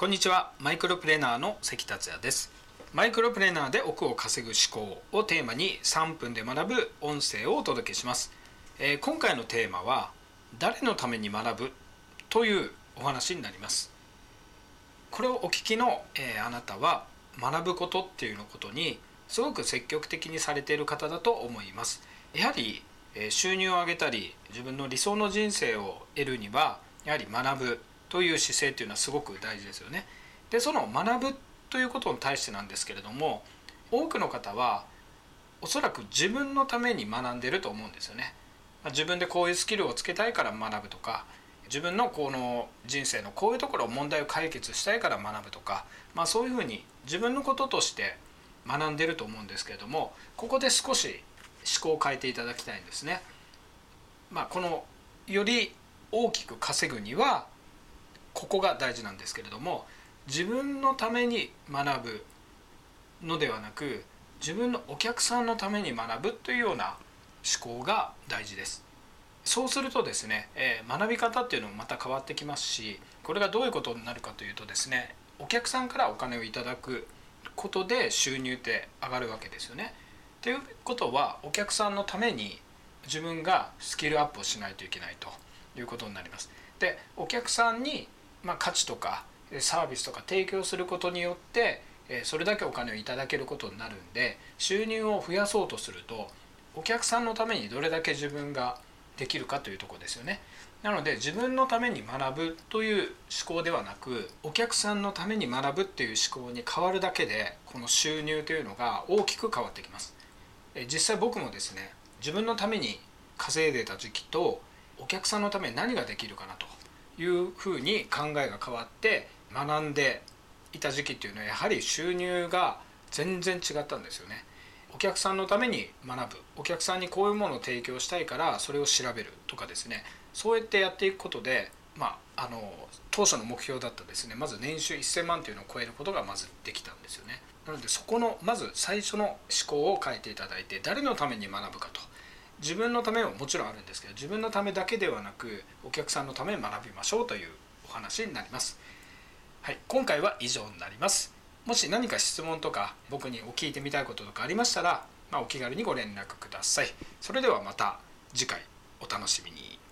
こんにちは。マイクロプレーナーの関達也です。マイクロプレーナーで億を稼ぐ思考をテーマに3分で学ぶ音声をお届けします、えー、今回のテーマは誰のために学ぶというお話になります。これをお聞きの、えー、あなたは学ぶことっていうのことにすごく積極的にされている方だと思います。やはり収入を上げたり自分の理想の人生を得るにはやはり学ぶという姿勢というのはすごく大事ですよね。でその学ぶということに対してなんですけれども多くの方はおそらく自分のために学んでると思うんですよね。自分でこういうスキルをつけたいから学ぶとか自分のこの人生のこういうところを問題を解決したいから学ぶとか、まあ、そういうふうに自分のこととして学んでると思うんですけれどもここで少し思考を変えていただきたいんですね。まあ、このより大きく稼ぐにはここが大事なんですけれども自分のために学ぶのではなく自分のお客さんのために学ぶというような思考が大事ですそうするとですね、えー、学び方っていうのもまた変わってきますしこれがどういうことになるかというとですねお客さんからお金をいただくことで収入って上がるわけですよね。ということはお客さんのために自分がスキルアップをしないといけないということになります。でお客さんにまあ、価値とかサービスとか提供することによってそれだけお金をいただけることになるんで収入を増やそうとするとお客さんのためにどれだけ自分ができるかというとこですよね。なので自分のために学ぶという思考ではなくお客さんのために学ぶっていう思考に変わるだけでこの収入というのが大きく変わってきます。実際僕もですね自分のために稼いでた時期とお客さんのために何ができるかなと。いうふうに考えが変わって学んでいた時期っていうのはやはり収入が全然違ったんですよね。お客さんのために学ぶ。お客さんにこういうものを提供したいからそれを調べるとかですね。そうやってやっていくことで、まあ、あの当初の目標だったですね。まず年収1000万というのを超えることがまずできたんですよね。なのでそこのまず最初の思考を変えていただいて誰のために学ぶかと。自分のためももちろんあるんですけど自分のためだけではなくお客さんのため学びましょうというお話になります。はい、今回は以上になります。もし何か質問とか僕にお聞いてみたいこととかありましたら、まあ、お気軽にご連絡ください。それではまた次回お楽しみに。